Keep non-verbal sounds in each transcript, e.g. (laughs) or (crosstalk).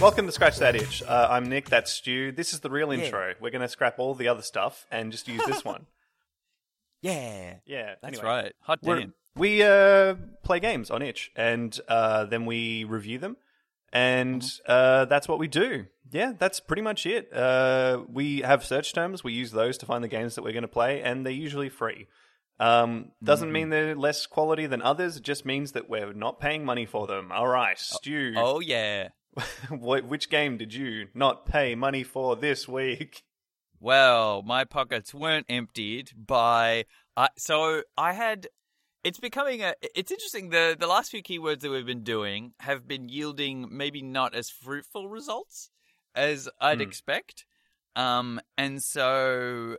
Welcome to Scratch That Itch. Uh, I'm Nick, that's Stu. This is the real intro. We're going to scrap all the other stuff and just use this (laughs) one. Yeah, Yeah, that's anyway. right. Hot We're- damn. We uh, play games on Itch, and uh, then we review them, and uh, that's what we do. Yeah, that's pretty much it. Uh, we have search terms. We use those to find the games that we're going to play, and they're usually free. Um, doesn't mean they're less quality than others. It just means that we're not paying money for them. All right, Stu. Oh yeah. (laughs) Wh- which game did you not pay money for this week? Well, my pockets weren't emptied by. Uh, so I had. It's becoming a. It's interesting. The the last few keywords that we've been doing have been yielding maybe not as fruitful results as I'd Hmm. expect. Um, and so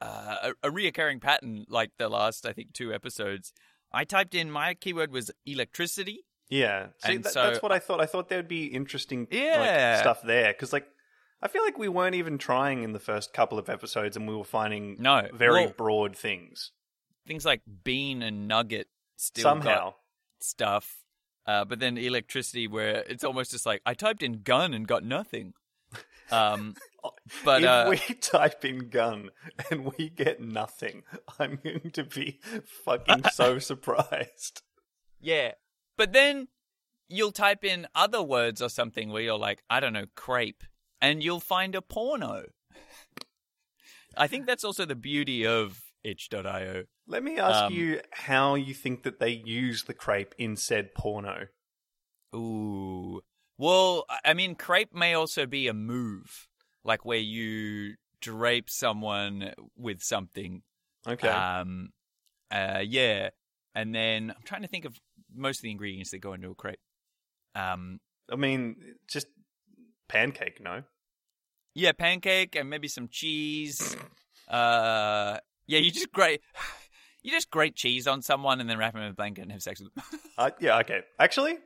uh, a, a reoccurring pattern, like the last I think two episodes, I typed in my keyword was electricity. Yeah, see, And that, so- that's what I thought. I thought there'd be interesting like, stuff there because, like, I feel like we weren't even trying in the first couple of episodes, and we were finding No, very well- broad things Things like bean and nugget still somehow. stuff. Uh, but then electricity, where it's almost just like I typed in gun and got nothing. Um, (laughs) but if uh, we type in gun and we get nothing, I'm going to be fucking (laughs) so surprised. yeah, but then you'll type in other words or something where you're like, I don't know, crepe, and you'll find a porno. I think that's also the beauty of itch.io. Let me ask Um, you how you think that they use the crepe in said porno. Ooh. Well, I- mean, crepe may also be a move, like where you drape someone with something. Okay, Um, uh, yeah. And then I'm trying to think of most of the ingredients that go into a crepe. Um, I mean, just pancake, no? yeah, pancake and maybe some cheese. Uh, yeah, you just grate, (sighs) you just grate cheese on someone and then wrap them in a blanket and have sex with them. (laughs) Uh, yeah, okay. Actually,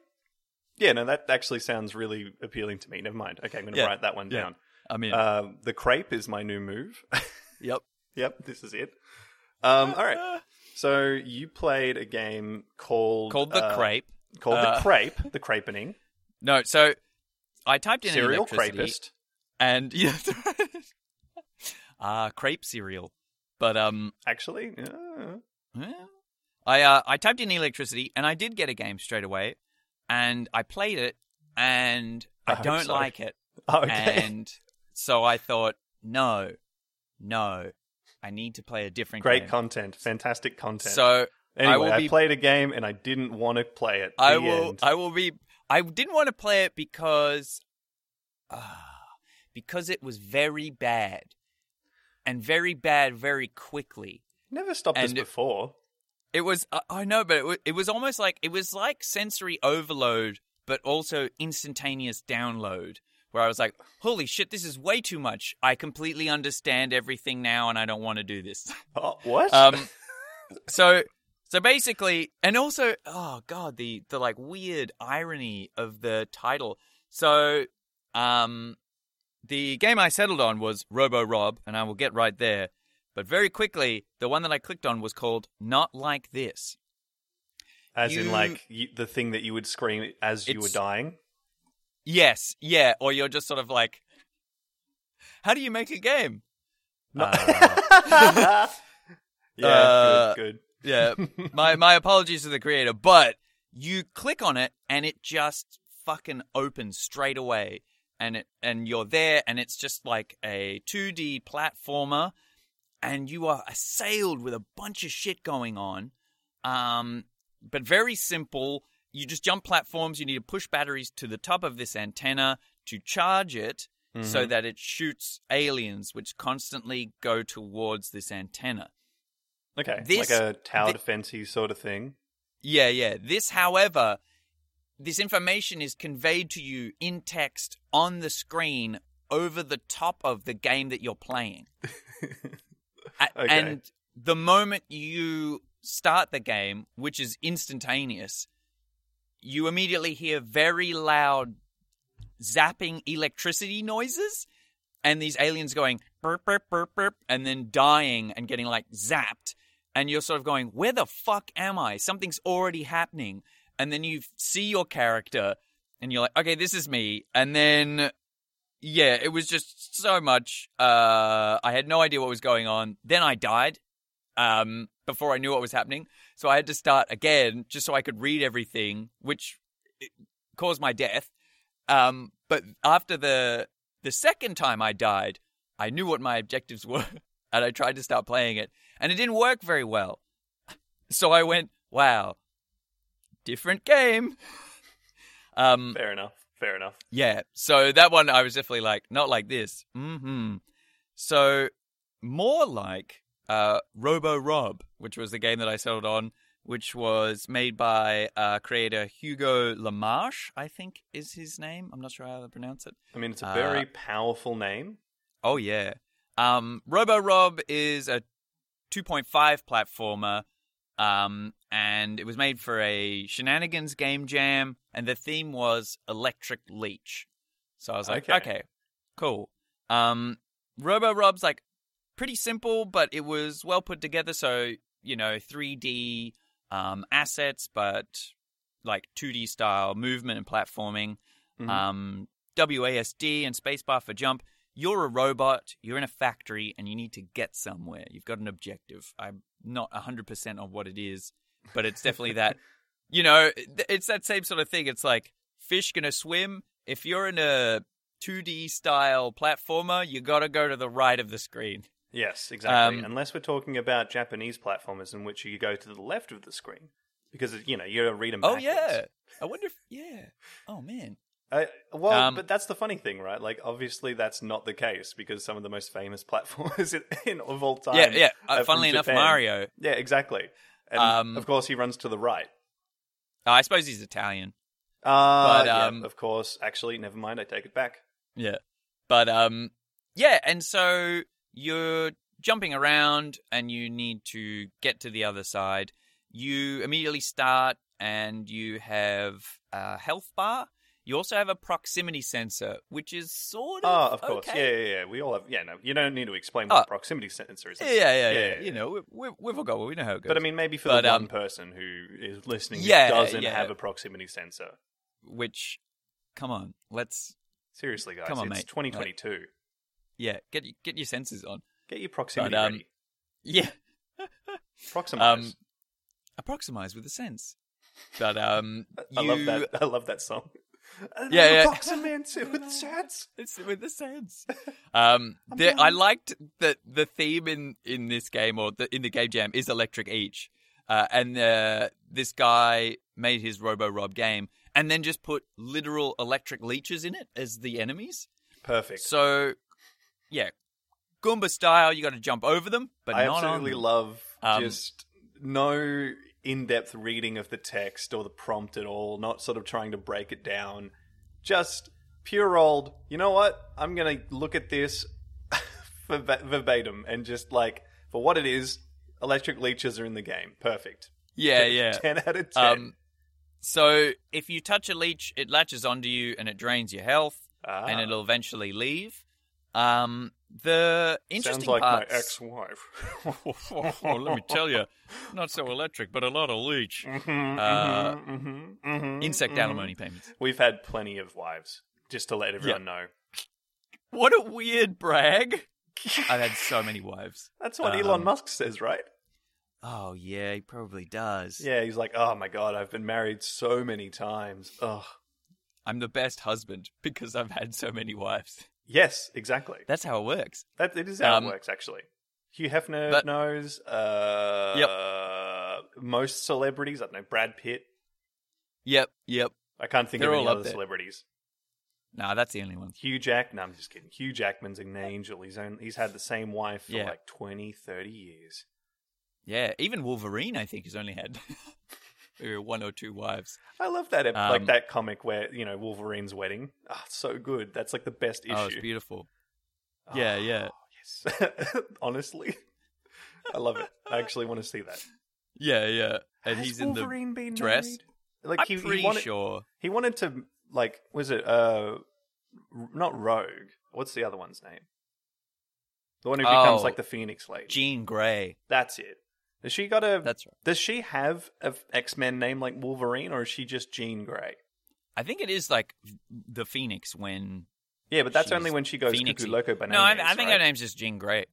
yeah, no, that actually sounds really appealing to me. Never mind. Okay, I'm going to Yeah, write that one yeah. down. I mean, Uh, the crepe is my new move. (laughs) yep. yep, this is it. Um, all right. (laughs) So you played a game called Called the uh, crepe. Called Uh, the crepe. The crepening. No, so I typed in Serial electricity. crapist. and yeah, ah, crepe cereal. But um, Actually, yeah. I uh, I typed in electricity, and I did get a game straight away, and I played it, and I (laughs) I, don't so. like it, (laughs) okay. and so I thought, no, no, I need to play a different game. Great game. content. Fantastic content. So anyway, I, will be- played a game and I didn't want to play it. I The will. end. I will be. I didn't want to play it because, ah, because it was very bad, and very bad very quickly. Never stopped this and it- before. It was. I I know, but it was, it was almost like it was like sensory overload, but also instantaneous download. Where I was like, "Holy shit, this is way too much! I completely understand everything now, and I don't want to do this." Oh, (laughs) what? um (laughs) so so basically and also oh god the the like weird irony of the title so um the game i settled on was robo rob and i will get right there. But very quickly the one that i clicked on was called not like this. As in, like you, the thing that you would scream as you were dying. yes yeah or you're just sort of like how do you make a game? No. Uh, (laughs) yeah, Uh, good, Yeah, (laughs) my my apologies to the creator, but you click on it and it just fucking opens straight away, and it and you're there, and it's just like a 2D platformer, and you are assailed with a bunch of shit going on, um, but very simple. You just jump platforms. You need to push batteries to the top of this antenna to charge it, good. so that it shoots aliens, which constantly go towards this antenna. okay, this- like a tower defensey sort of thing. Yeah, yeah. This, however, this information is conveyed to you in text on the screen over the top of the game that you're playing. (laughs) Okay. And the moment you start the game, which is instantaneous, you immediately hear very loud zapping electricity noises and these aliens going burp burp burp burp and then dying and getting like zapped and you're sort of going where the fuck am i something's already happening and then you see your character and you're like okay this is me. And then yeah it was just so much uh i had no idea what was going on. Then i died um before i knew what was happening. So i had to start again just so i could read everything which caused my death. Um but after the the second time I died, I knew what my objectives (laughs) were, and I tried to start playing it, and it didn't work very well. So I went, "Wow, different game." Um, Fair enough. Fair enough. yeah. So that one, I was definitely like, not like this. Hmm. So more like uh, Robo Rob, which was the game that I settled on, which was made by uh, creator Hugo Lamarche, I think is his name. I'm not sure how to pronounce it. I mean, it's a Uh, very powerful name. Oh yeah. Um, Robo Rob is a 2.5 platformer, um, and it was made for a Shenanigans game jam, and the theme was Electric Leech. So I was like, Okay. okay, cool. Um, Robo Rob's like pretty simple, but it was well put together. So you know, 3D um, assets, but like 2D style movement and platforming Mhm. um, WASD and spacebar for jump. You're a robot, you're in a factory, and you need to get somewhere. You've got an objective. I'm not 100% on what it is, but it's definitely that. (laughs) You know, it's that same sort of thing. It's like fish gonna swim. If you're in a 2D style platformer, you gotta go to the right of the screen. Yes, exactly. Um, Unless we're talking about Japanese platformers in which you go to the left of the screen. Because, you know, you're read them Oh, yeah. I wonder if, yeah. Oh, man. Uh, well, Um, but that's the funny thing, right? Like, obviously, that's not the case because some of the most famous (laughs) platformers in, in of all time. Yeah, yeah. Uh, funnily enough, Japan. Mario. Yeah, exactly. And Um, of course, he runs to the right. uh, I suppose he's Italian. Uh, but, yeah, um, of course. Actually, never mind. I take it back. Yeah. But um yeah, and so you're jumping around and you need to get to the other side. You immediately start and you have a health bar. You also have a proximity sensor, which is sort of Oh, of course. okay. Yeah, yeah, yeah. We all have. Yeah, no, you don't need to explain what Oh. a proximity sensor is. Yeah, yeah, yeah, Yeah, yeah. You know, we, we, we've all got. We know how it goes. But I mean, maybe for But, the um, one person who is listening Yeah, doesn't have a proximity sensor. which, come on, let's Seriously, guys, Come on, it's mate. 2022. yeah, get get your sensors on. Get your proximity But, um, ready. Yeah, Proximize. um, approximize with a sense. But um, (laughs) I love that. I love that song. Yeah, yeah. Proximate with (laughs) sense. It's with the sense. (laughs) Um, the, I liked that the theme in, in this game or the, in the game jam is Electric Leech, uh, and uh, this guy made his Robo Rob game and then just put literal electric leeches in it as the enemies. Perfect. So, yeah, Goomba style, you got to jump over them, but I not on absolutely them. love Um, just no in-depth reading of the text or the prompt at all. Not sort of trying to break it down. Just pure old. You know what? I'm gonna look at this (laughs) verbatim and just like for what it is. Electric leeches are in the game. Perfect. yeah, (laughs) yeah. Ten out of ten. Um, so if you touch a leech, it latches onto you and it drains your health. Ah, and it'll eventually leave. Um, the interesting sounds like parts. my ex-wife. (laughs) oh, let me tell you, not so electric, but a lot of leech. Mhm, Uh, mhm, mhm, mhm, Insect mhm. alimony payments. We've had plenty of wives, just to let everyone know. What a weird brag. I've had so many wives. (laughs) That's what Um, Elon Musk says, right? Oh yeah, he probably does. Yeah, he's like, oh my god, I've been married so many times. Ugh. I'm the best husband because I've had so many wives. Yes, exactly. That's how it works. That it is how Um, it works, actually. Hugh Hefner but- knows. Uh, Most celebrities, I don't know, Brad Pitt. Yep, yep. I can't think They're of any other celebrities. Nah, that's the only one. Hugh Jack. No, I'm just kidding. Hugh Jackman's an angel. He's own, he's had the same wife for Yeah. like 20, 30 years. Yeah, even Wolverine, I think, has only had (laughs) or two wives. I love that, ep- like Um, that comic where you know Wolverine's wedding. Ah, it's so good. That's like the best issue. Oh, it's beautiful. Yeah, yeah. Yes, (laughs) honestly, I love it. I actually want to see that. Yeah, yeah. And Has he's in the Wolverine been dress? married? Like I'm he, he wanted, sure. he wanted to like was it uh not Rogue? What's the other one's name? The one who becomes Oh. like the Phoenix Lady. Jean Grey. That's it. Does she got a? That's right. Does she have a X Men name like Wolverine, or is she just Jean Grey? I think it is like the Phoenix when. Yeah, but that's only when she goes Phoenixy. cuckoo loco bananas. no, I, I think her name's just Jean Grey.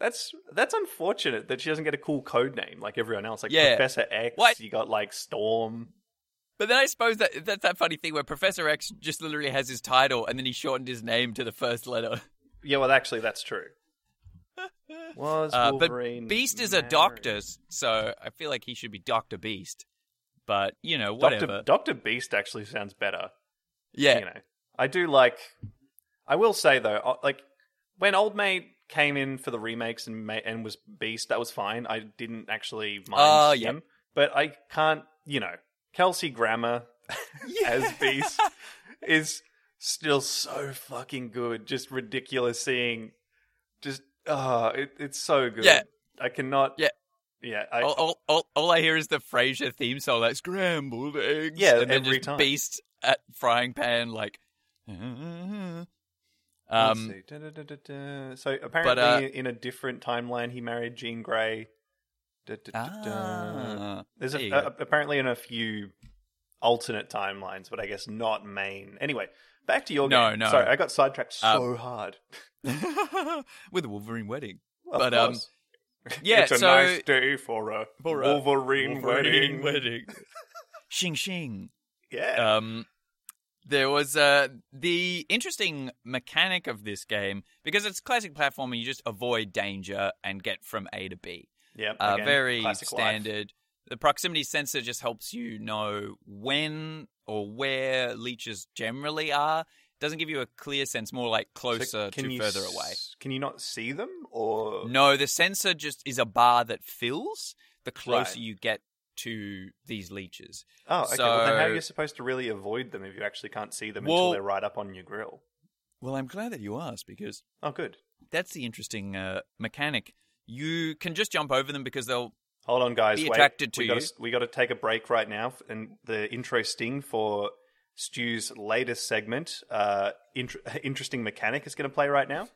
That's that's unfortunate that she doesn't get a cool code name like everyone else. Like Yeah. Professor X, What? you got like Storm. But then I suppose that that's that funny thing where Professor X just literally has his title and then he shortened his name to the first letter. Yeah, well, actually, that's true. Was Uh, but Beast is a married? doctor, so I feel like he should be Doctor Beast. But you know, Doctor whatever. Doctor Beast actually sounds better. yeah, You know, I do like. I will say though, uh, like when Old Mate came in for the remakes and ma- and was Beast, that was fine. I didn't actually mind Oh, him, but I can't. You know, Kelsey Grammer (laughs) as Beast is still so fucking good. Just ridiculous seeing. Just ah, it, it's so good. Yeah. I cannot. Yeah. yeah. I, all, all, all, all I hear is the Frasier theme song, like scrambled eggs. Yeah, and then every time. Beast at frying pan, like. (laughs) Um, see. Da-da-da-da-da. So apparently, uh, in a different timeline, he married Jean Grey. Ah, There's there a, a, apparently in a few alternate timelines, but I guess not main. Anyway, back to your No, game. no. Sorry, I got sidetracked Um, so hard. (laughs) with a Wolverine wedding. But, um, (laughs) yeah, it's a so- nice day for a For a Wolverine, wedding. wedding. (laughs) shing shing. Yeah. Um, there was uh, the interesting mechanic of this game because it's classic platforming. You just avoid danger and get from A to B. yeah. Uh, very classic life. standard. The proximity sensor just helps you know when or where leeches generally are. Doesn't give you a clear sense, more like closer can to further s- away. Can you not see them, or No, the sensor just is a bar that fills the closer Right. you get to these leeches. Oh, okay. well, then how are you supposed to really avoid them if you actually can't see them Well- until they're right up on your grill? Well, I'm glad that you asked because Oh, good. that's the interesting uh, mechanic. You can just jump over them because they'll. Hold on, guys. Be Wait. to we Gotta, we got to take a break right now, and the intro sting for Stu's latest segment, uh, int- (laughs) interesting mechanic, is going to play right now.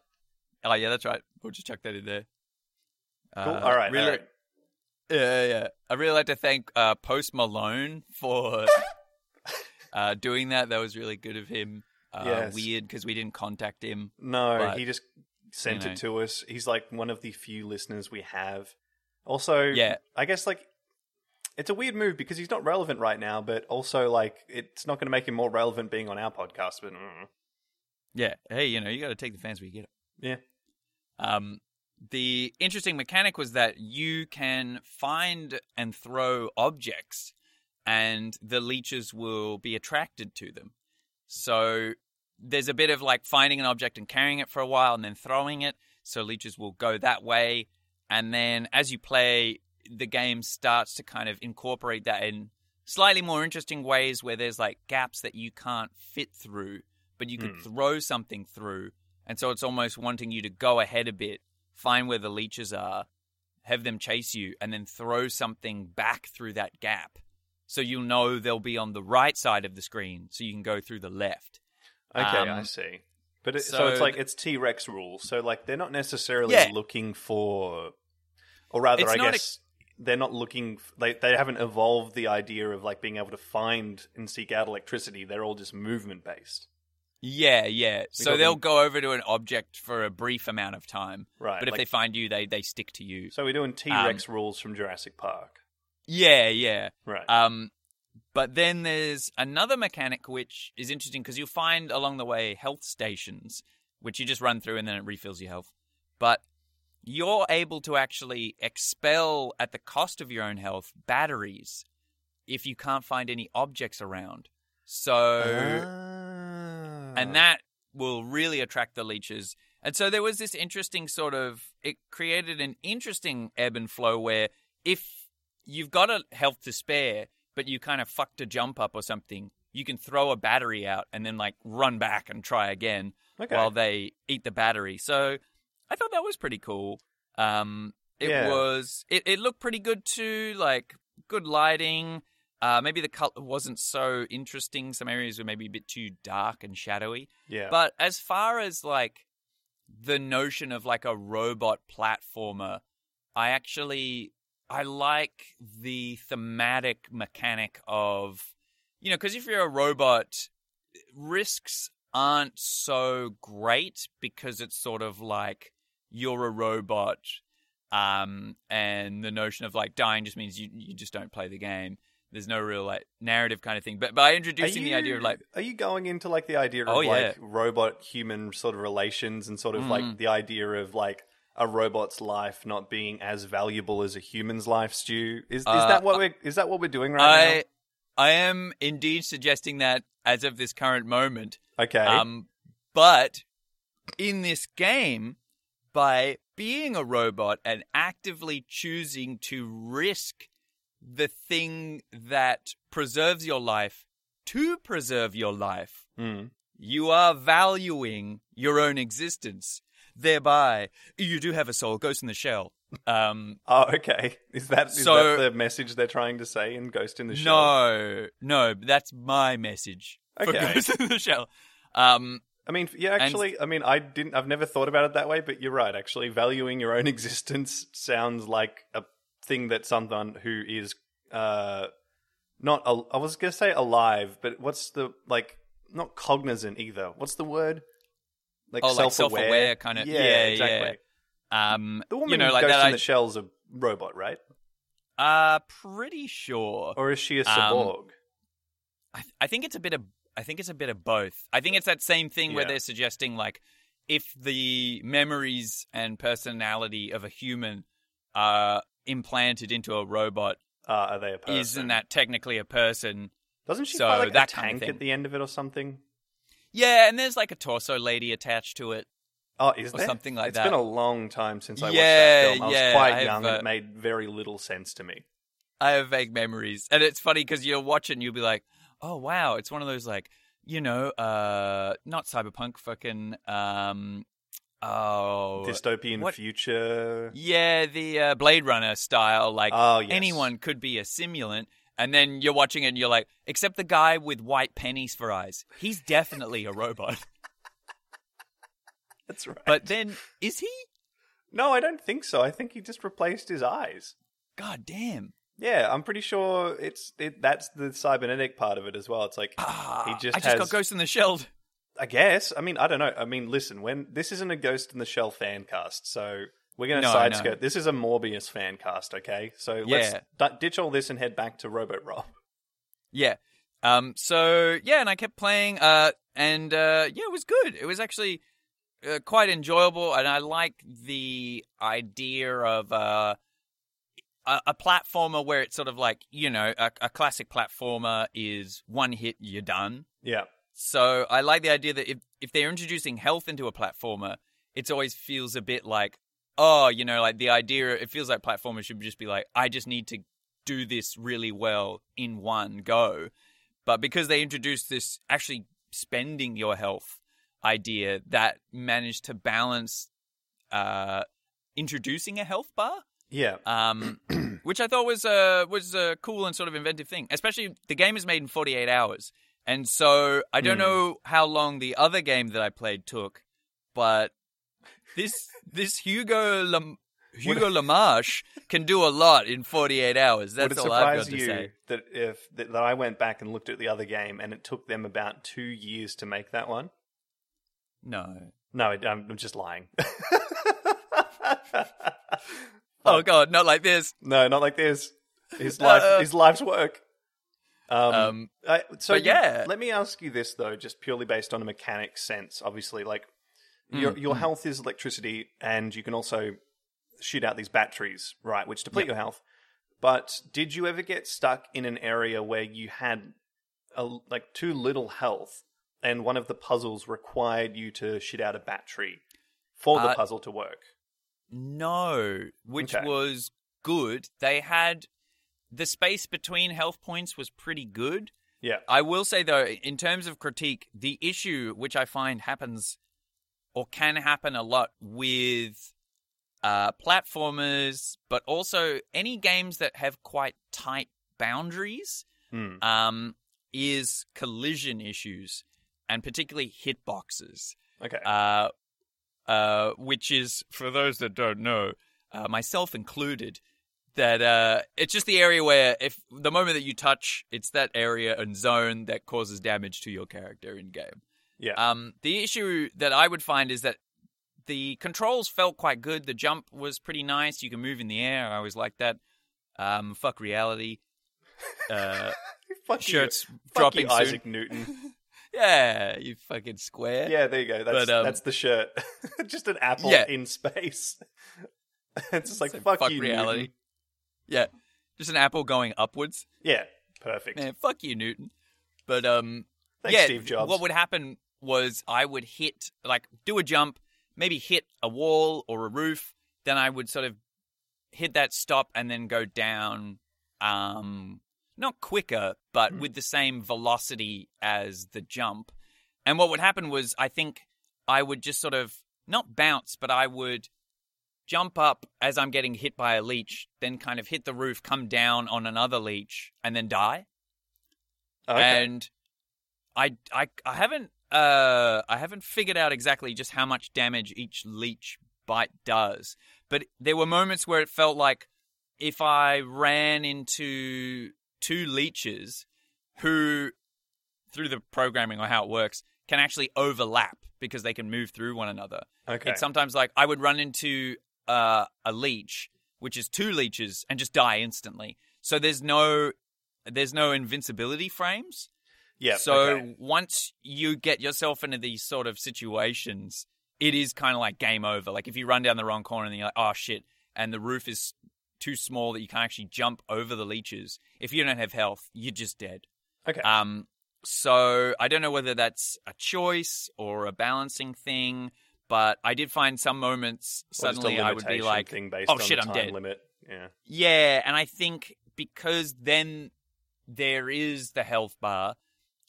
Oh yeah, that's right. We'll just chuck that in there. Cool. Uh, all right. Really, all right. Yeah, yeah. I really like to thank uh, Post Malone for (laughs) uh, doing that. That was really good of him. Uh, Yes. Weird because we didn't contact him. No, but, he just sent you know. it to us. He's like one of the few listeners we have. Also, Yeah. I guess like it's a weird move because he's not relevant right now, but also like it's not going to make him more relevant being on our podcast. But mm, Yeah. Hey, you know, you got to take the fans where you get it. yeah, Um, the interesting mechanic was that you can find and throw objects, and the leeches will be attracted to them. So there's a bit of like finding an object and carrying it for a while, and then throwing it. So leeches will go that way, and then as you play, the game starts to kind of incorporate that in slightly more interesting ways, where there's like gaps that you can't fit through, but you could Hmm. throw something through. And so it's almost wanting you to go ahead a bit, find where the leeches are, have them chase you, and then throw something back through that gap. So you'll know they'll be on the right side of the screen, so you can go through the left. okay, Um, I see. But it, so, so it's like it's T Rex rules. So like they're not necessarily Yeah. looking for, or rather, It's I not a- guess they're not looking. f- They they haven't evolved the idea of like being able to find and seek out electricity. They're all just movement based. Yeah, yeah. So they'll them- go over to an object for a brief amount of time, Right. but if like- they find you, they they stick to you. so we're doing T Rex rules from Jurassic Park. Yeah, yeah. Right. Um, but then there's another mechanic which is interesting because you'll find along the way health stations, which you just run through and then it refills your health. But you're able to actually expel at the cost of your own health batteries if you can't find any objects around. So Ah. and that will really attract the leeches. And so there was this interesting sort of it created an interesting ebb and flow where if you've got a health to spare, but you kind of fucked a jump up or something, you can throw a battery out and then like run back and try again okay. while they eat the battery. So I thought that was pretty cool. Um, It Yeah. was. It, it looked pretty good too. Like good lighting. Uh, maybe the color wasn't so interesting. Some areas were maybe a bit too dark and shadowy. Yeah. But as far as like the notion of like a robot platformer, I actually I like the thematic mechanic of you know because if you're a robot, risks aren't so great because it's sort of like you're a robot um and the notion of like dying just means you you just don't play the game there's no real like narrative kind of thing but by introducing the idea of like are you going into like the idea of Oh, like robot human sort of relations and sort of like Mm. the idea of like a robot's life not being as valuable as a human's life, Stu? Is is Uh, that what we're is that what we're doing right I I am indeed suggesting that as of this current moment. Okay. Um, but in this game, by being a robot and actively choosing to risk the thing that preserves your life to preserve your life, Mm. you are valuing your own existence. Thereby, you do have a soul, Ghost in the Shell. (laughs) Um, Oh, okay. Is that is So- that the message they're trying to say in Ghost in the Shell? No, no, that's my message for Ghost in the Shell. Um, I mean, yeah, actually, I mean, I didn't. I've never thought about it that way, but you're right. Actually, valuing your own (laughs) existence sounds like a thing that someone who is uh, not. al- I was gonna say alive, but what's the like? Not cognizant either. What's the word? Like Oh, self-aware, self-aware kinda- Yeah, yeah, exactly. um, The woman you know, who like Ghost that. in the Shell's a robot, right? I, uh, pretty sure. Or is she a Um, cyborg? I, I think it's a bit of. I think it's a bit of both. I think it's that same thing where they're suggesting like if the memories and personality of a human are implanted into a robot, uh, are they a person? isn't that technically a person? Doesn't she so fight like that a kind of tank at the end of it or something? Yeah, and there's like a torso lady attached to it. Oh, is Or there? something like It's that. It's been a long time since I watched that film. I was yeah, quite I've, young and uh, it made very little sense to me. I have vague memories, and it's funny because you'll watch it and you'll be like, "Oh wow!" It's one of those like, you know, uh, not cyberpunk, fucking, um, oh, Dystopian what- future. yeah, the uh, Blade Runner style, like Oh, yes. anyone could be a simulant. And then you're watching it and you're like, except the guy with white pennies for eyes. He's definitely a robot. (laughs) That's right. But then, is he? no, I don't think so. I think he just replaced his eyes. God damn. Yeah, I'm pretty sure it's it, that's the cybernetic part of it as well. It's like Ah, he just I just has. got Ghost in the Shell. I guess. I mean, I don't know. I mean, listen, when this isn't a Ghost in the Shell fan cast, so we're going to No, I know. sidestep. This is a Morbius fan cast, okay? So let's d- ditch all this and head back to Robot Rob. Yeah. Um. So yeah, and I kept playing. Uh. And uh. Yeah, it was good. It was actually uh, quite enjoyable, and I like the idea of uh. A, a platformer where it's sort of like you know a, a classic platformer is one hit you're done. Yeah. So I like the idea that if if they're introducing health into a platformer, it always feels a bit like oh you know like the idea. It feels like platformers should just be like I just need to do this really well in one go. But because they introduced this actually spending your health idea, that managed to balance uh, introducing a health bar, Yeah. um, (clears throat) which I thought was a was a cool and sort of inventive thing. Especially the game is made in 48 hours, and so I don't Hmm. know how long the other game that I played took, but this this Hugo Lam- (laughs) Hugo Lamarche can do a lot in 48 hours. That's all I've got to say. that if that, that I went back and looked at the other game and it took them about two years to make that one? No. No, I'm I'm just lying. (laughs) (laughs) Oh god, not like this. no, not like this. His (laughs) life, Uh, his life's work. Um, Um, I, so you- yeah. let me ask you this though, just purely based on a mechanic sense. Obviously, like your Mm, your health is electricity, and you can also shoot out these batteries, right, which deplete your health. But did you ever get stuck in an area where you had a, like too little health, and one of the puzzles required you to shit out a battery for the Uh, puzzle to work? No, which Okay. was good. They had the space between health points was pretty good. Yeah. I will say though, in terms of critique, the issue which I find happens or can happen a lot with uh, platformers, but also any games that have quite tight boundaries, Hmm. um, is collision issues, and particularly hitboxes. Okay. Uh, uh, which is, for those that don't know, uh, myself included, that uh, it's just the area where if the moment that you touch, it's that area and zone that causes damage to your character in game. yeah. Um, the issue that I would find is that the controls felt quite good. The jump was pretty nice. You can move in the air. I always like that. Um, fuck reality. Uh, (laughs) Fuck you. shirts Fuck dropping you. Isaac Newton. (laughs) Yeah, you fucking square. Yeah, there you go. That's But, um, that's the shirt. (laughs) just an apple Yeah. in space. (laughs) it's just like So fuck, you, reality. Newton. Yeah, just an apple going upwards. Yeah, perfect. Man, fuck you, Newton. But um, Thanks, yeah, Steve Jobs. what would happen was I would hit, like, do a jump, maybe hit a wall or a roof. Then I would sort of hit that stop and then go down, um, not quicker, but Hmm. with the same velocity as the jump. And what would happen was I think I would just sort of not bounce, but I would jump up as I'm getting hit by a leech, then kind of hit the roof, come down on another leech, and then die Okay. and I I I haven't uh I haven't figured out exactly just how much damage each leech bite does, but there were moments where it felt like if I ran into two leeches who through the programming or how it works can actually overlap because they can move through one another. okay. It's sometimes like I would run into uh, a leech, which is two leeches, and just die instantly. So there's no there's no invincibility frames. yeah. so okay. once you get yourself into these sort of situations, it is kind of like game over. Like if you run down the wrong corner and you're like, oh shit, and the roof is too small that you can't actually jump over the leeches. If you don't have health, you're just dead. Okay. Um, so I don't know whether that's a choice or a balancing thing, but I did find some moments Or just a suddenly I would be like, "Oh shit, I'm dead." limit. Yeah. yeah, and I think because then there is the health bar,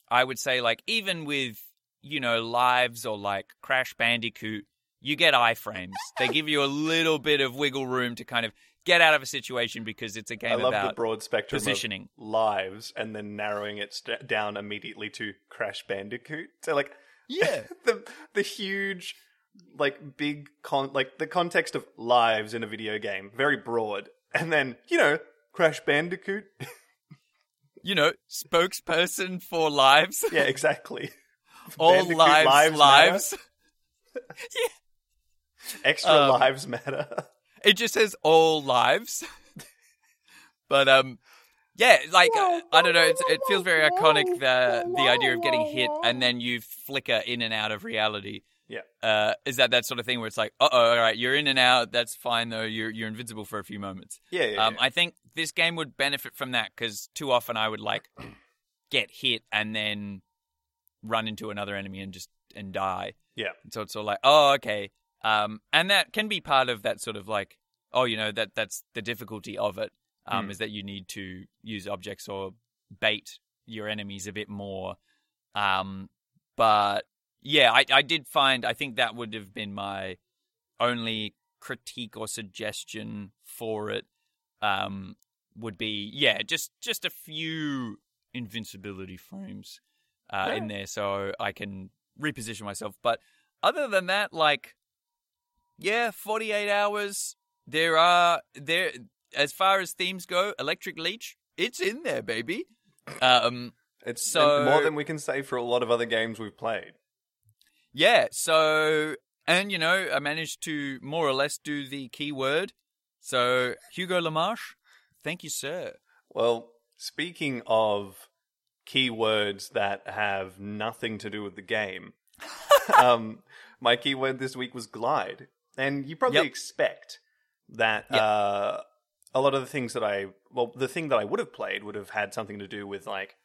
I would say like even with you know lives or like Crash Bandicoot, you get iframes. they give you a little bit of wiggle room to kind of get out of a situation because it's a game I love the about broad spectrum positioning. of lives and then narrowing it st- down immediately to Crash Bandicoot. So like (laughs) Yeah. the the huge like big con like the context of lives in a video game very broad and then you know Crash Bandicoot (laughs) you know, spokesperson for lives. yeah exactly (laughs) All Bandicoot lives, lives lives. extra Um, lives matter It just says all lives. (laughs) but um, yeah, like uh, I don't know. It's, it feels very iconic the the idea of getting hit and then you flicker in and out of reality. Yeah. Uh, is that that sort of thing where it's like, uh oh, all right, you're in and out. That's fine though. You're you're invincible for a few moments. yeah yeah, Um, yeah. I think this game would benefit from that because too often I would like (clears throat) get hit and then run into another enemy and just and die. Yeah. So it's all like, oh, okay. Um, and that can be part of that sort of like, oh, you know, that that's the difficulty of it. Um, Hmm. is that you need to use objects or bait your enemies a bit more. Um, but yeah, I I did find I think that would have been my only critique or suggestion for it um, would be yeah, just just a few invincibility frames uh, in there, so I can reposition myself. But other than that, like yeah, forty eight hours. There are there as far as themes go. Electric Leech, it's in there, baby. Um, it's so- more than we can say for a lot of other games we've played Yeah, so and you know, I managed to more or less do the keyword. So Hugo Lamarche, thank you, sir. Well, speaking of keywords that have nothing to do with the game, (laughs) um, my keyword this week was glide. And you probably Yep. expect that Yep. uh, a lot of the things that I, well, the thing that I would have played would have had something to do with like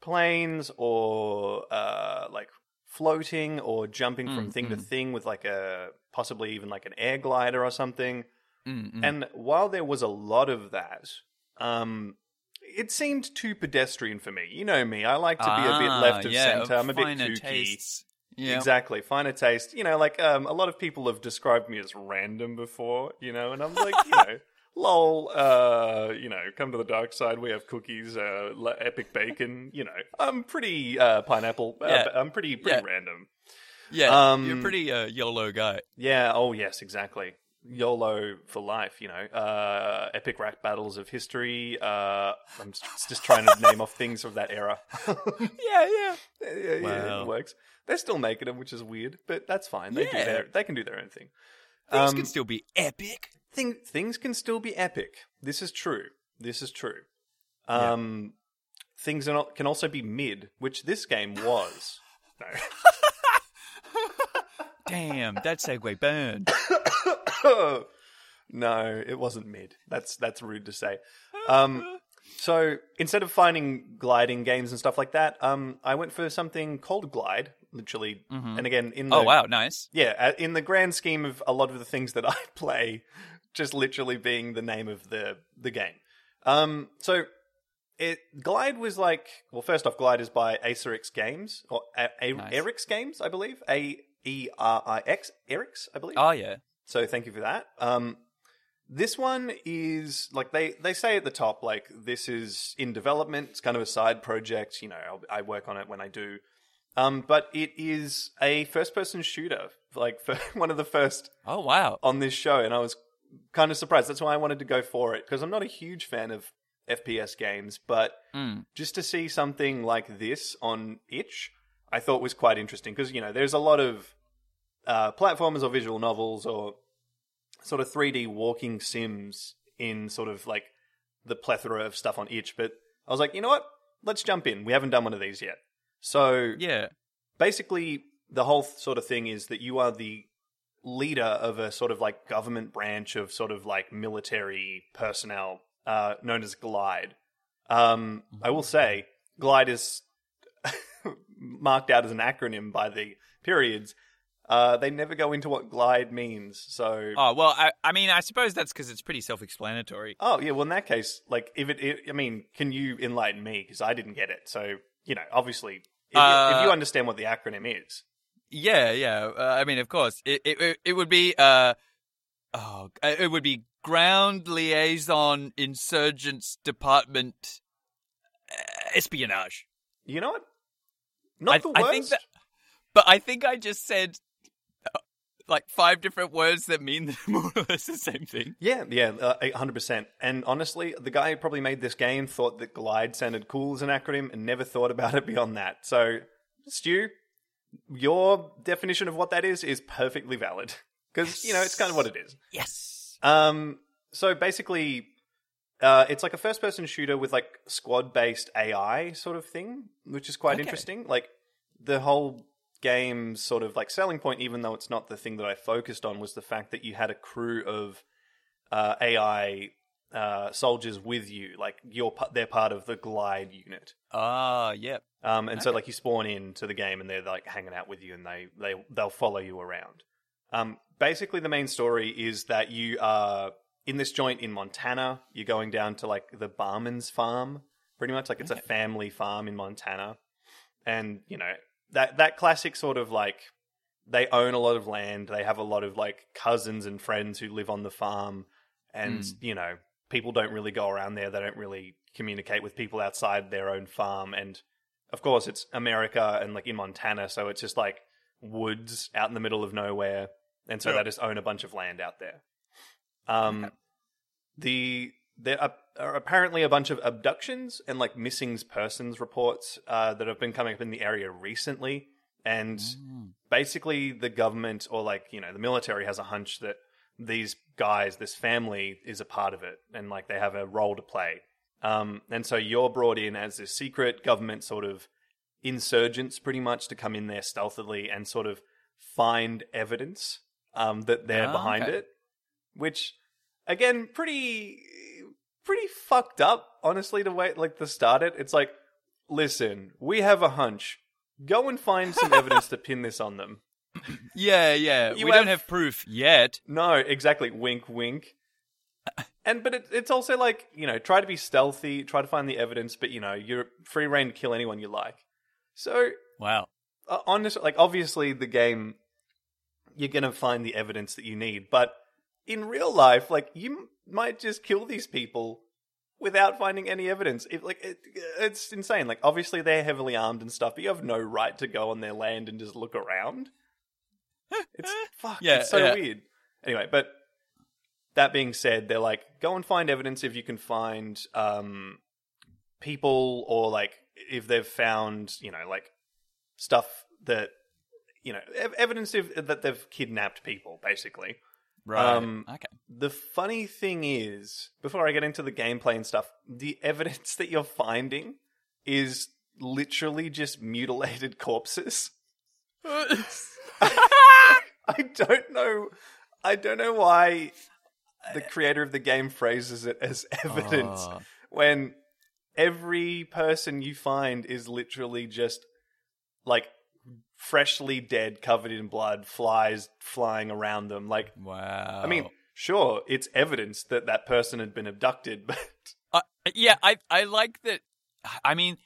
planes or uh, like floating or jumping from Mm, thing to mm. thing with like a possibly even like an air glider or something. Mm, mm. And while there was a lot of that, um, it seemed too pedestrian for me. You know me; I like to be a bit Ah, left of yeah, center. I'm a bit kooky. tastes. Yeah. Exactly. Finer taste. You know, like um, a lot of people have described me as random before, you know, and I'm like, you know, (laughs) lol, uh, you know, come to the dark side. We have cookies, uh, epic bacon, you know. I'm pretty uh, pineapple. Uh, I'm pretty pretty Yeah. random. Yeah, Um, you're a pretty uh, YOLO guy. Yeah. Oh, yes, exactly. YOLO for life, you know. Uh, epic rap battles of history. Uh, I'm just, trying to name off things of that era. (laughs) Yeah, yeah. yeah, yeah, Wow. it works. They're still making them, which is weird, but that's fine. They do their, they can do their own thing. Things Um, can still be epic. thing, things can still be epic. This is true. This is true. Yeah. Um, Things are not, can also be mid, which this game was. (laughs) No. Damn, that segue burned. (coughs) no, it wasn't mid. That's that's rude to say. Um, so instead of finding gliding games and stuff like that, um, I went for something called Glide, literally. And again, in the, oh wow, nice. yeah, uh, in the grand scheme of a lot of the things that (laughs) I play, just literally being the name of the the game. Um, so it Glide was like, well, first off, Glide is by Acerix Games or A- A- Nice. Erix Games, I believe. A E R I X, Erix, I believe. Oh yeah. So thank you for that. Um, this one is like they they say at the top like this is in development. It's kind of a side project. You know, I'll, I work on it when I do. Um, but it is a first person shooter, like (laughs) for one of the first Oh wow. on this show, and I was kind of surprised. That's why I wanted to go for it because I'm not a huge fan of FPS games, but Mm. just to see something like this on itch i thought was quite interesting because you know there's a lot of uh, platformers or visual novels or sort of 3d walking sims in sort of like the plethora of stuff on itch but i was like you know what? Let's jump in. We haven't done one of these yet. So Yeah. basically the whole sort of thing is that you are the leader of a sort of like government branch of sort of like military personnel uh, known as glide. Um, i will say glide is (laughs) marked out as an acronym by the periods uh, they never go into what glide means so Oh well, I I mean I suppose that's because it's pretty self-explanatory. oh yeah well in that case like if it, it i mean can you enlighten me because i didn't get it so you know obviously if, you, if Uh, you understand what the acronym is Yeah, yeah. Uh, I mean, of course, it it it- it would be uh oh, uh, it would be Ground Liaison Insurgents Department uh, Espionage. You know what? Not I, the I worst. think that, but I think I just said uh, like five different words that mean (laughs) more or less the same thing. Yeah, yeah, uh, hundred percent. And honestly, the guy who probably made this game thought that Glide sounded cool as an acronym and never thought about it beyond that. So, Stu, your definition of what that is is perfectly valid because you know it's kind of what it is. Yes. Um, so basically, uh, it's like a first-person shooter with like squad-based AI sort of thing, which is quite Okay. interesting. Like the whole game's sort of like selling point, even though it's not the thing that I focused on, was the fact that you had a crew of uh, AI uh, soldiers with you. Like you're they're part of the Glide unit. Ah, yep. Um, and so like you spawn into the game and they're like hanging out with you and they they they'll follow you around. Um, basically, the main story is that you are in this joint in Montana. You're going down to like the barman's farm, pretty much like it's a family farm in Montana, and you know that that classic sort of like they own a lot of land. They have a lot of like cousins and friends who live on the farm, and Mm. you know people don't really go around there. They don't really communicate with people outside their own farm, and of course it's America and like in Montana, so it's just like woods out in the middle of nowhere, and so Yeah. they just own a bunch of land out there. Um, Okay. the there are, are apparently a bunch of abductions and like missing persons reports uh, that have been coming up in the area recently, and Mm. basically the government or like you know the military has a hunch that these guys, this family, is a part of it, and like they have a role to play. Um, and so you're brought in as this secret government sort of insurgents, pretty much, to come in there stealthily and sort of find evidence um, that they're Ah, behind okay. it. Which, again, pretty pretty fucked up, honestly. the way like to start it, it's like, listen, we have a hunch. Go and find some (laughs) evidence to pin this on them. Yeah, yeah. You we don't have- have proof yet. No, exactly. Wink, wink. (laughs) And but it, it's also like you know, try to be stealthy, try to find the evidence, but you know, you're free reign to kill anyone you like. So Wow. uh, honestly, like obviously the game, you're gonna find the evidence that you need, but in real life, like you might just kill these people without finding any evidence. If like it, it's insane. Like obviously they're heavily armed and stuff, but you have no right to go on their land and just look around. It's (laughs) fuck. Yeah, it's so yeah. weird. Anyway, but that being said, they're like go and find evidence if you can find um people or like if they've found you know like stuff that you know ev- evidence if, that they've kidnapped people basically Right. Um, okay. the funny thing is before i get into the gameplay and stuff the (laughs) evidence that you're finding is literally just mutilated (laughs) corpses (laughs) i don't know i don't know why the creator of the game phrases it as evidence Oh. when every person you find is literally just like freshly dead, covered in blood, flies flying around them. Like, Wow. I mean, sure, it's evidence that that person had been abducted, (laughs) but Uh, yeah, I I like that. I mean,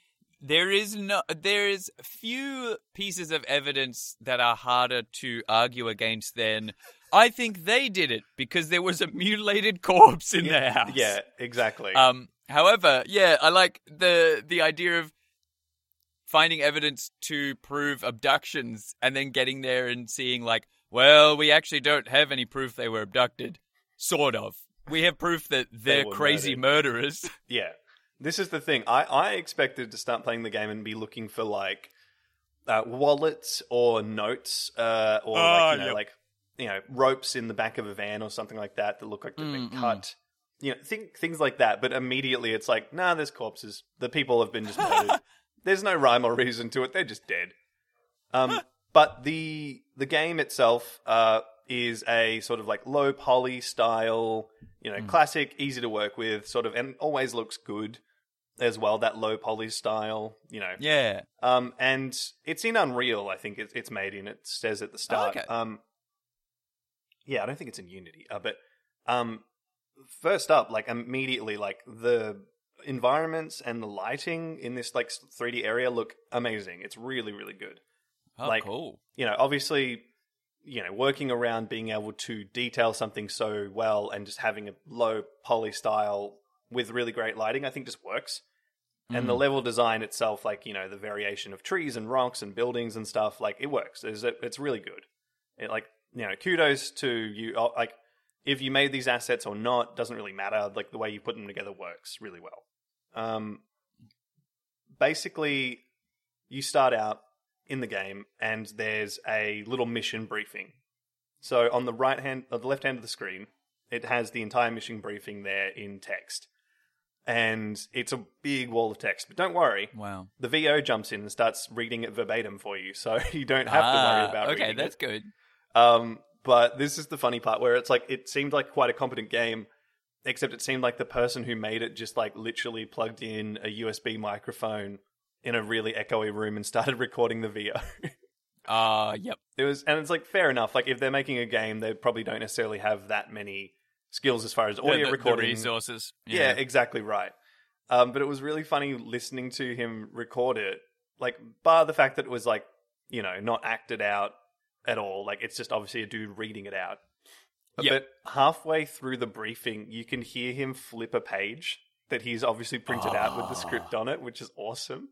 there is no there is few pieces of evidence that are harder to argue against than I think they did it because there was a mutilated corpse in their house. yeah, exactly. Um. However, yeah, I like the the idea of finding evidence to prove abductions and then getting there and seeing like, well, we actually don't have any proof they were abducted. Sort of. We have proof that they're were crazy murderers. (laughs) Yeah. This is the thing. I, I expected to start playing the game and be looking for like uh, wallets or notes uh, or like, Ah, you know, yep. like you know ropes in the back of a van or something like that that look like they've been Mm, mm. cut. You know, think, things like that. But immediately it's like, nah, there's corpses. The people have been just (laughs) murdered. There's no rhyme or reason to it. They're just dead. Um, but the the game itself uh, is a sort of like low poly style, you know, classic, easy to work with, sort of, and always looks good as well. That low poly style, you know. yeah. Um, and it's in Unreal. I think it's it's made in. It says at the start. okay. Um, yeah, I don't think it's in Unity. Uh, but um, first up, like immediately, like the environments and the lighting in this like 3D area look amazing. It's really really good Oh, Like- cool. you know, obviously, you know, working around being able to detail something so well and just having a low poly style with really great lighting, I think just works. And the Mm. level design itself, like you know, the variation of trees and rocks and buildings and stuff, like it works. It's it's really good. It like you know, kudos to you. uh, Like if you made these assets or not doesn't really matter. Like the way you put them together works really well. Um, basically, you start out in the game and there's a little mission briefing. So on the right hand, or the left hand of the screen, it has the entire mission briefing there in text, and it's a big wall of text. But don't worry, Wow. the VO jumps in and starts reading it verbatim for you, so (laughs) you don't have to worry Ah, about Okay, that's it. good. Um, but this is the funny part where it's like it seemed like quite a competent game, except it seemed like the person who made it just like literally plugged in a USB microphone in a really echoey room and started (laughs) recording the VO. Uh, yep. it was, and it's like fair enough. Like if they're making a game, they probably don't necessarily have that many skills as far as audio the, the recording. resources. Yeah, exactly right. Um, but it was really funny listening to him record it. Like, bar the fact that it was like, you know, not acted out at all. Like, it's just obviously a dude reading it out. Yep. But halfway through the briefing, you can hear him flip a page that he's obviously printed out with the Ah. script on it, which is awesome.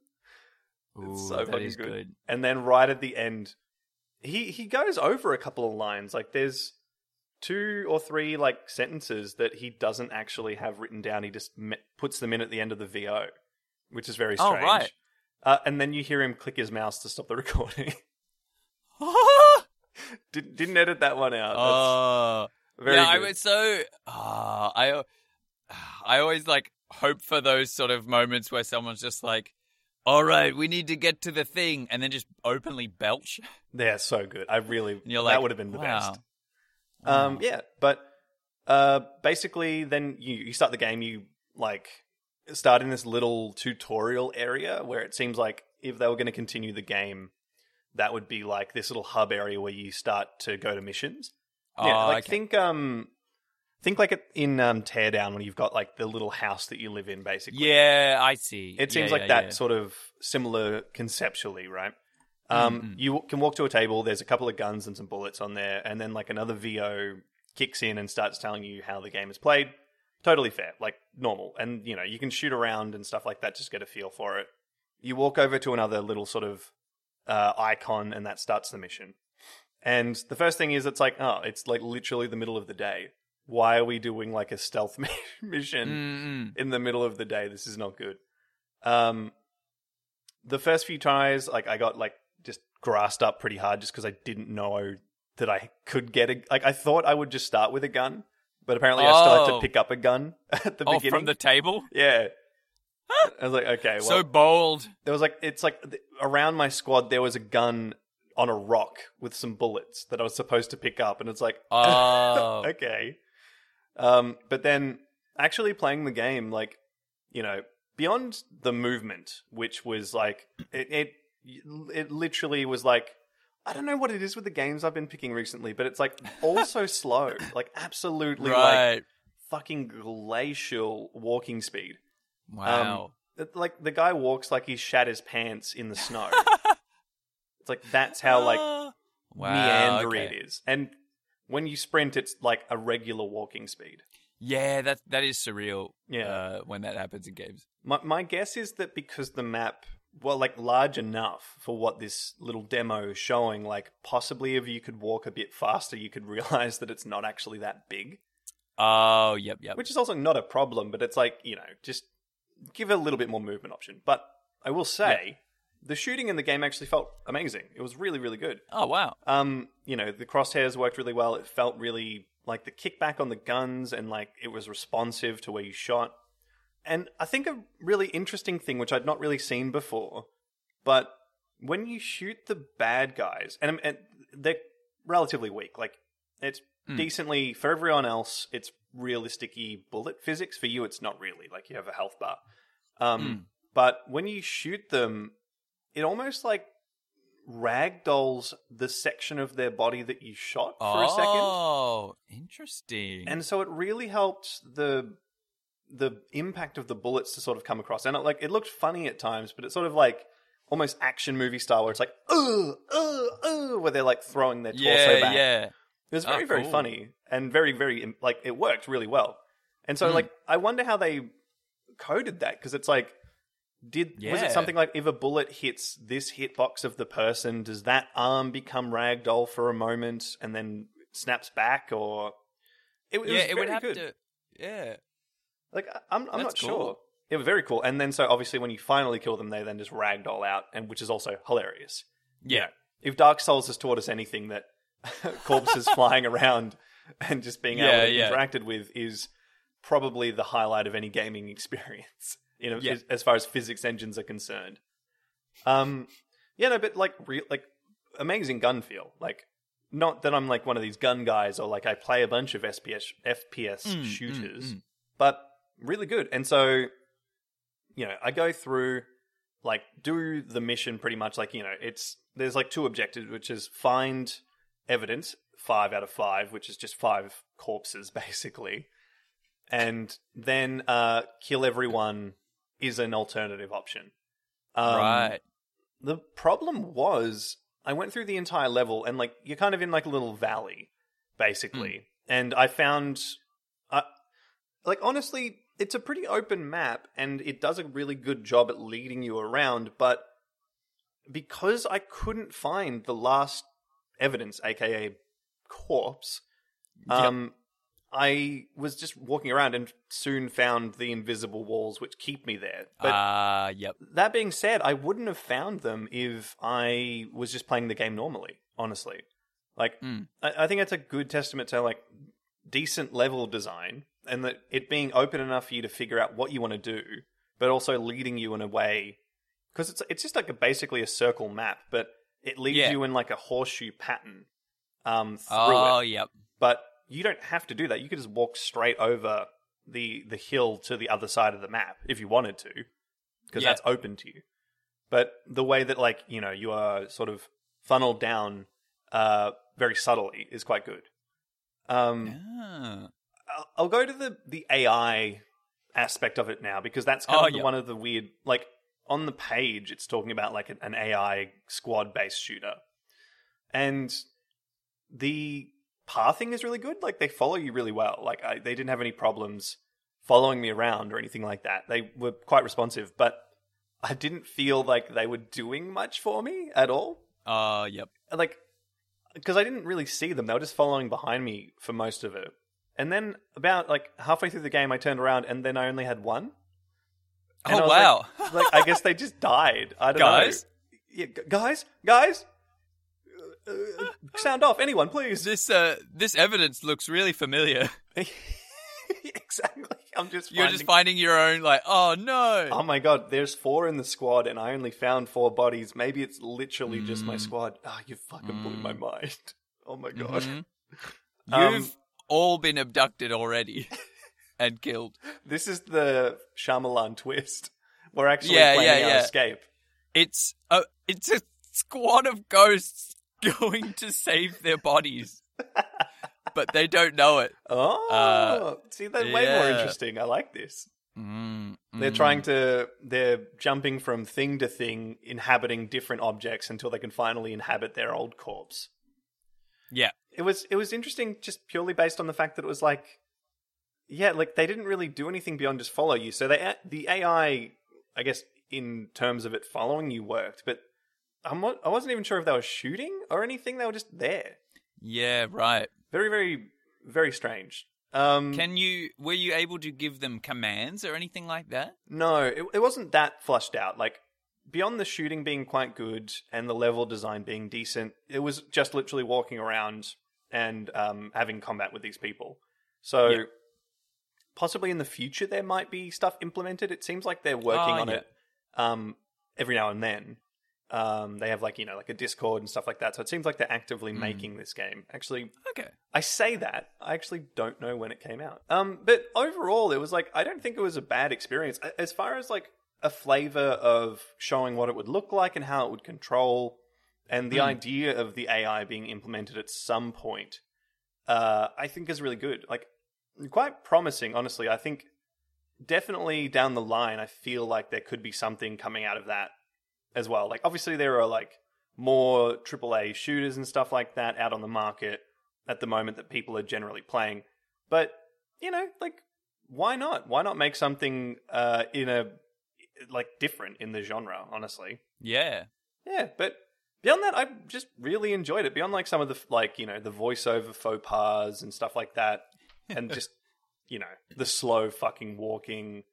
Ooh, so that fucking good. good. And then right at the end, he he goes over a couple of lines. Like there's two or three like sentences that he doesn't actually have written down. He just me- puts them in at the end of the VO, which is very strange. Oh, right. Uh, and then you hear him click his mouse to stop the (laughs) recording. (laughs) (laughs) Did, didn't edit that one out. Oh, That's very yeah. I good. was so. ah, I, I always like hope for those sort of moments where someone's just like, "All right, we need to get to the thing," and then just openly belch. They're so good. I really And you're like, that would have been the wow. best. Um, yeah, but uh, basically, then you, you start the game. You like start in this little tutorial area where it seems like if they were going to continue the game, that would be like this little hub area where you start to go to missions. yeah, Oh, like okay. think um, think like it in um, Teardown when you've got like the little house that you live in, basically. Yeah, I see. It seems Yeah, like yeah, that yeah. sort of similar conceptually, right? Um, Mm-mm. You can walk to a table. There's a couple of guns and some bullets on there, and then like another VO kicks in and starts telling you how the game is played. Totally fair, like normal. And you know you can shoot around and stuff like that. Just get a feel for it. You walk over to another little sort of uh, icon, and that starts the mission. And the first thing is, it's like, oh, it's like literally the middle of the day. Why are we doing like a stealth (laughs) mission? Mm-mm. in the middle of the day. This is not good. Um, the first few tries, like I got like just grassed up pretty hard just because I didn't know that I could get a like I thought I would just start with a gun, but apparently I still had Oh. to pick up a gun (laughs) at the Oh, beginning. from the table? yeah. I was like, okay, well, so bold. there was like it's like th- around my squad there was a gun on a rock with some bullets that I was supposed to pick up, and it's like, Oh. (laughs) okay. Um, but then actually playing the game, like, you know, beyond the movement, which was like, it, it, it literally was like, I don't know what it is with the games I've been picking recently, but it's like (laughs) all so slow, like absolutely like fucking glacial walking speed. Wow. It- Like the guy walks like he's shat his pants in the snow. (laughs) it's like that's how like (gasps) wow. meandery okay. it is. And when you sprint, it's like a regular walking speed. Yeah, that that is surreal. Yeah. uh, when that happens in games. My my guess is that because the map, well, like large enough for what this little demo is showing, like possibly if you could walk a bit faster, you could (laughs) realize that it's not actually that big, Oh, yep, yep. which is also not a problem. But it's like you know, just give it a little bit more movement option. But I will say, the shooting in the game actually felt amazing. It was really really good. oh, wow. Um, you know, the crosshairs worked really well. It felt really like the kickback on the guns and like it was responsive to where you shot. And I think a really interesting thing, which I'd not really seen before, but when you shoot the bad guys, and, and they're relatively weak, like it's Mm. decently for everyone else, it's realistic bullet physics. For you, it's not really like you have a health bar. Um, Mm. But when you shoot them, it almost like ragdolls the section of their body that you shot for a second. Oh, interesting. And so it really helped the the impact of the bullets to sort of come across. And it, like it looked funny at times, but it's sort of like almost action movie style where it's like uh uh uh where they're like throwing their torso yeah, back. yeah. It was Oh, very, very cool. funny and very, very like it worked really well. And so, Mm. like, I wonder how they coded that because it's like, did was it something like if a bullet hits this hitbox of the person, does that arm become ragdoll for a moment and then snaps back, or it, it yeah, was it would have good. to. Yeah. Like, I'm, I'm not That's sure. It was very cool. And then, so obviously, when you finally kill them, they then just ragdoll out, and which is also hilarious. Yeah. If Dark Souls has taught us anything that (laughs) corpses flying around (laughs) and just being able Yeah, to yeah. interacted with is probably the highlight of any gaming (laughs) experience, you know, Yeah. as, as far as physics engines are concerned. Um, yeah, no, but like, re- like amazing gun feel. Like, not that I'm like one of these gun guys or like I play a bunch of SPS FPS Mm, mm, shooters, mm. but really good. And so, you know, I go through like do the mission pretty much like you know it's there's like two objectives which is find evidence five out of five which is just five corpses (laughs) basically and then uh kill everyone is an alternative option um, right. the problem was I went through the entire level and like you're kind of in like a little valley, basically. And I found, uh, like honestly, it's a pretty open map and it does a really good job at leading you around. But because I couldn't find the last evidence, aka corpse, Yep. um, I was just walking around and soon found the invisible walls which keep me there. But Ah, yep. that being said, I wouldn't have found them if I was just playing the game normally. Honestly, like Mm. I, I think that's a good testament to like decent level design and that it being open enough for you to figure out what you want to do, but also leading you in a way because it's it's just like a basically a circle map, but it leads Yeah. you in like a horseshoe pattern um, through Oh, it. yep. But you don't have to do that. You could just walk straight over the the hill to the other side of the map if you wanted to, because Yeah. that's open to you. But the way that like you know you are sort of funneled down uh, very subtly is quite good. Um, Ah. I'll, I'll go to the the AI aspect of it now because that's kind Oh, of yeah. one of the weird like on the page it's talking about like an, an AI squad based shooter, and the pathing is really good. Like they follow you really well. Like I, they didn't have any problems following me around or anything like that. They were quite responsive, but I didn't feel like they were doing much for me at all. Uh, yep. Like because I didn't really see them. They were just following behind me for most of it. And then about like halfway through the game, I turned around and then I only had one. And I Oh was wow. Like, like, I guess they just died. I don't (laughs) Guys? know. Yeah, guys, guys, sound off, anyone, please. this uh this evidence looks really familiar. (laughs) exactly. I'm just. You're finding- just finding your own like, oh no. Oh my god, there's four in the squad, and I only found four bodies. Maybe it's literally just Mm. my squad. Ah, you fucking blew my mind. (laughs) Oh my god. Mhm. (laughs) Um, You've all been abducted already and killed. This is the Shyamalan twist. We're actually Yeah, planning yeah, our escape. It's a it's a squad of ghosts (laughs) going to save their bodies, but they don't know it. (laughs) Oh, Uh, see, that's way more interesting. I like this. Mm, They're mm. trying to, they're jumping from thing to thing, inhabiting different objects until they can finally inhabit their old corpse. Yeah. It was, it was interesting just purely based on the fact that it was like, yeah, like they didn't really do anything beyond just follow you. So they, the AI, I guess, in terms of it following you worked, but I'm not, I wasn't even sure if they were shooting or anything. They were just there. Yeah, right. Very, very, very strange. Um, Can you were you able to give them commands or anything like that? No, it, it wasn't that flushed out. Like beyond the shooting being quite good and the level design being decent, it was just literally walking around and um, having combat with these people. So Yeah. possibly in the future there might be stuff implemented. It seems like they're working Ah, on yeah. it um, every now and then. Um, they have like you know like a Discord and stuff like that. So it seems like they're actively Hmm. making this game. Actually, Okay. I say that. I actually don't know when it came out. Um, but overall, it was like I don't think it was a bad experience as far as like a flavor of showing what it would look like and how it would control, and the Hmm. idea of the AI being implemented at some point. Uh, I think is really good. Like quite promising, honestly. I think definitely down the line, I feel like there could be something coming out of that as well. Like obviously there are like more AAA shooters and stuff like that out on the market at the moment that people are generally playing. But you know, like why not? Why not make something uh in a like different in the genre, honestly. Yeah. Yeah, but beyond that I just really enjoyed it. Beyond like some of the like, you know, the voiceover faux pas and stuff like that (laughs) and just you know, the slow fucking walking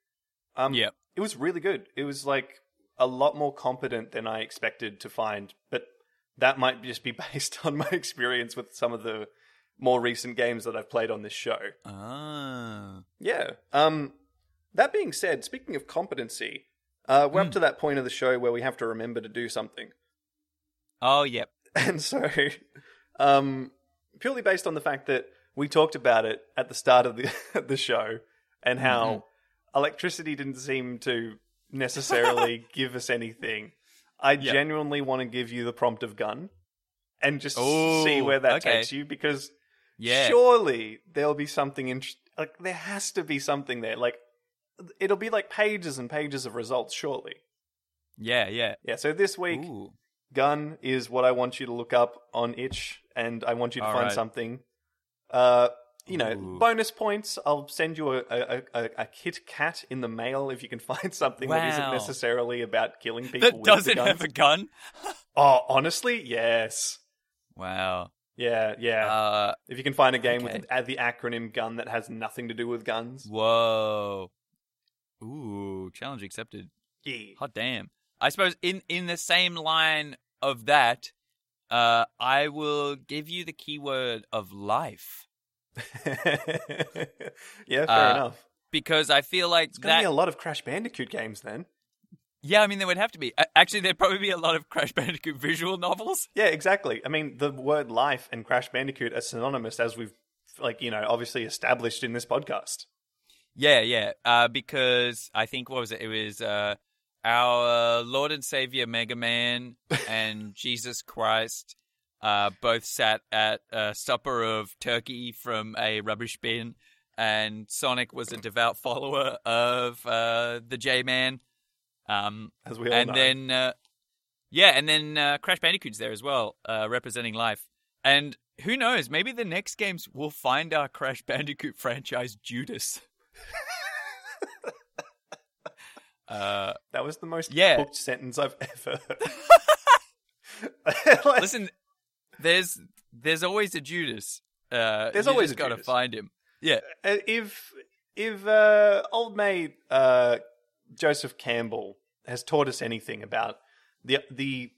um Yep. it was really good. It was like a lot more competent than I expected to find, but that might just be (laughs) based on my experience with some of the more recent games that I've played on this show. Ah. Yeah. Um that being said, speaking of competency, uh we're up to that point of the show where we have to remember to do something. Oh, yep. (laughs) And so um purely based on the fact that we talked about it at the start of the (laughs) the show and how electricity didn't seem to necessarily (laughs) give us anything. I Yeah. genuinely want to give you the prompt of gun and just Ooh, see where that okay. takes you because Yeah. surely there'll be something interesting. Like there has to be something there. Like it'll be like pages and pages of results. Surely, Yeah, yeah. yeah. So this week, Ooh. gun is what I want you to look up on itch, and I want you to All find right. something. Uh, you know, Ooh. bonus points. I'll send you a, a, a, a Kit Kat in the mail if you can (laughs) find something that isn't necessarily about killing people. That with doesn't guns. have a gun? (laughs) Oh, honestly, yes. Wow. Yeah, yeah. Uh, if you can find a game okay. with the acronym gun that has nothing to do with guns, whoa. Ooh, challenge accepted. yeah. Hot damn. I suppose in in the same line of that, uh, I will give you the keyword of life (laughs) yeah, fair Uh, enough. because I feel like It's going to that. be a lot of Crash Bandicoot games then. yeah, I mean there would have to be. Actually, there'd probably be a lot of Crash Bandicoot visual novels. (laughs) Yeah, exactly. I mean, the word life and Crash Bandicoot are synonymous, as we've, like, you know, obviously established in this podcast. Yeah, yeah. Uh, because I think what was it? It was uh, our Lord and Savior Mega Man (laughs) and Jesus Christ. Uh, both sat at a supper of turkey from a rubbish bin, and Sonic was a devout (laughs) follower of uh, the J Man. Um, as we all and know. then uh, yeah, and then uh, Crash Bandicoot's there as well, uh, representing life. And who knows? Maybe the next games will find our Crash Bandicoot (laughs) franchise Judas. (laughs) uh, that was the most Yeah. hooked sentence I've ever heard. Like, listen, there's there's always a Judas. Uh, There's always gotta find him. Yeah, uh, if if uh, old mate uh, Joseph Campbell has taught us anything about the the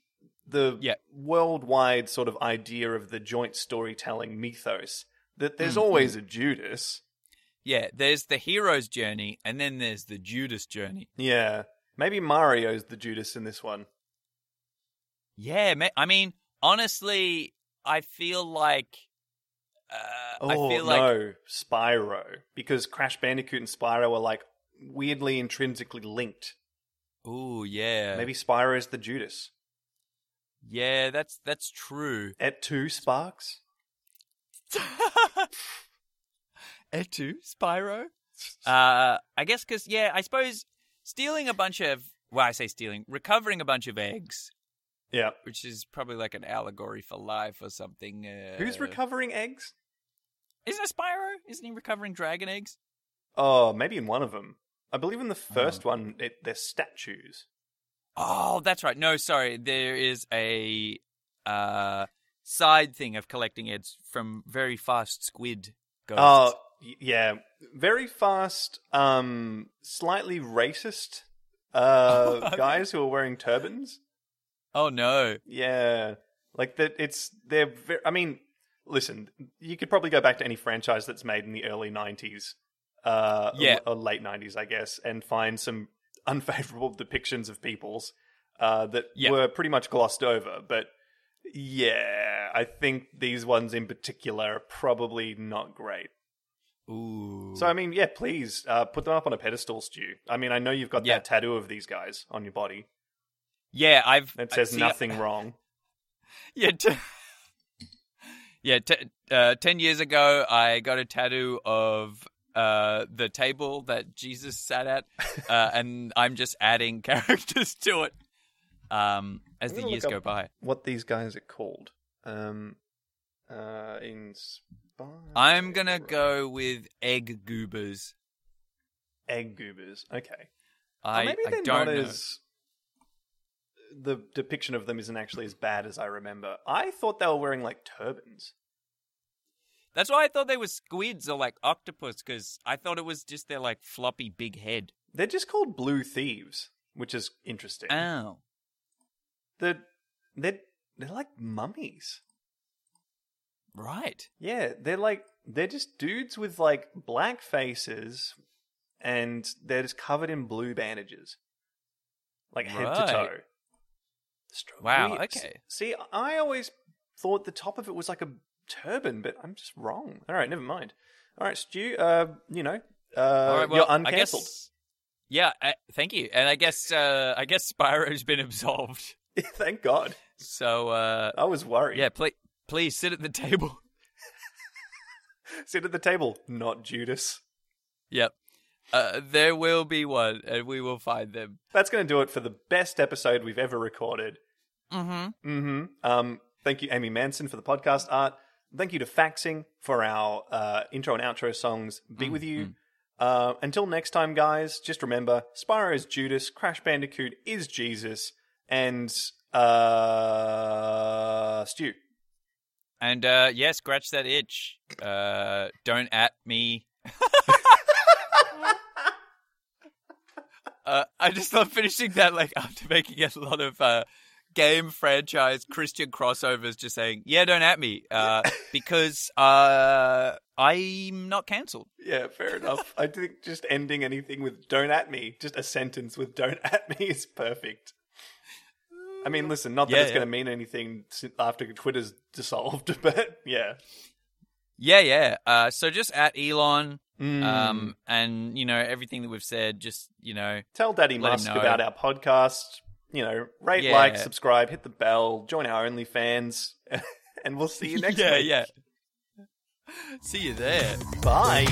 the Yeah. worldwide sort of idea of the joint storytelling mythos, that there's Mm, always a Judas. yeah. There's the hero's journey, and then there's the Judas journey. Yeah, maybe Mario's the Judas in this one. Yeah, I mean, honestly, I feel like. Uh, Oh I feel like no, Spyro, because Crash Bandicoot and Spyro are like weirdly intrinsically linked. Ooh, yeah. Maybe Spyro is the Judas. Yeah, that's that's true. At two Sparx. (laughs) Etu, Spyro. Uh, I guess because yeah, I suppose stealing a bunch of well, I say stealing, recovering a bunch of eggs, Yeah. which is probably like an allegory for life or something. Uh, Who's recovering eggs? Isn't it Spyro? Isn't he recovering dragon eggs? Oh, maybe in one of them. I believe in the Uh-huh. first one, it, they're statues. Oh, that's right. No, sorry. There is a uh, side thing of collecting eggs from very fast squid ghosts. Oh, yeah. Very fast, um, slightly racist uh, (laughs) guys who are wearing turbans. Oh no. Yeah. Like that it's they're very, I mean, listen, you could probably go back to any franchise that's made in the early 90s uh Yeah. or late 90s, I guess, and find some unfavorable depictions of peoples uh that Yeah. were pretty much glossed over, but yeah, I think these ones in particular are probably not great. Ooh. So I mean, yeah, please uh, put them up on a pedestal, Stu. I mean, I know you've got Yeah. that tattoo of these guys on your body yeah, I've It says see, nothing (laughs) wrong. Yeah, t- (laughs) yeah. T- uh, ten years ago, I got a tattoo of uh, the table that Jesus sat at, (laughs) uh, and I'm just adding characters to it um, as the years go by. what these guys are called. Um, uh. I'm gonna go with egg goobers. egg goobers. Okay, I, maybe they're don't not know. as. The depiction of them isn't actually as bad as I remember. I thought they were wearing like turbans. That's why I thought they were squids or like octopus, because I thought it was just their like floppy big head. They're just called blue thieves, which is interesting. Oh, they're they're they're like mummies. right. Yeah, they're like they're just dudes with like black faces, and they're just covered in blue bandages, like head Right. to toe. Str- Wow, weird. okay. See, I always thought the top of it was like a turban, but I'm just wrong. All right, never mind. All right, Stu. Uh, you know, uh, All right, well, you're I uncancelled. guess- Yeah, uh, thank you. And I guess uh, I guess Spyro's been (laughs) absolved. (laughs) Thank God. So uh, I was worried. yeah, please please sit at the table. (laughs) Sit at the table, not Judas. yep. Uh, there will be one, and we will find them. That's going to do it for the best episode we've ever recorded. Mm-hmm. Mm-hmm. Um, thank you, Amy Manson, for the podcast art. Thank you to Faxing for our uh, intro and outro songs. Be with you. Uh, until next time, guys, just remember Spyro is Judas, Crash Bandicoot is Jesus, and uh, Stu. And uh, yeah, scratch that itch. Uh, don't at me. (laughs) uh, I just love finishing that like after making a lot of uh, game franchise Christian crossovers, just saying, "Yeah, don't at me," uh, (laughs) because uh, I'm not cancelled. Yeah, fair enough. I think just ending anything with "don't at me," just a sentence with "don't at me" is perfect. I mean, listen, not that Yeah, it's yeah. going to mean anything after Twitter's dissolved, (laughs) but yeah. Yeah, yeah. Uh, so just at Elon, Mm. um, and you know everything that we've said. Just you know, Tell Daddy Musk about our podcast. You know, rate, Yeah. like, subscribe, hit the bell, join our OnlyFans, (laughs) and we'll see you next yeah, week. yeah. See you there. Bye.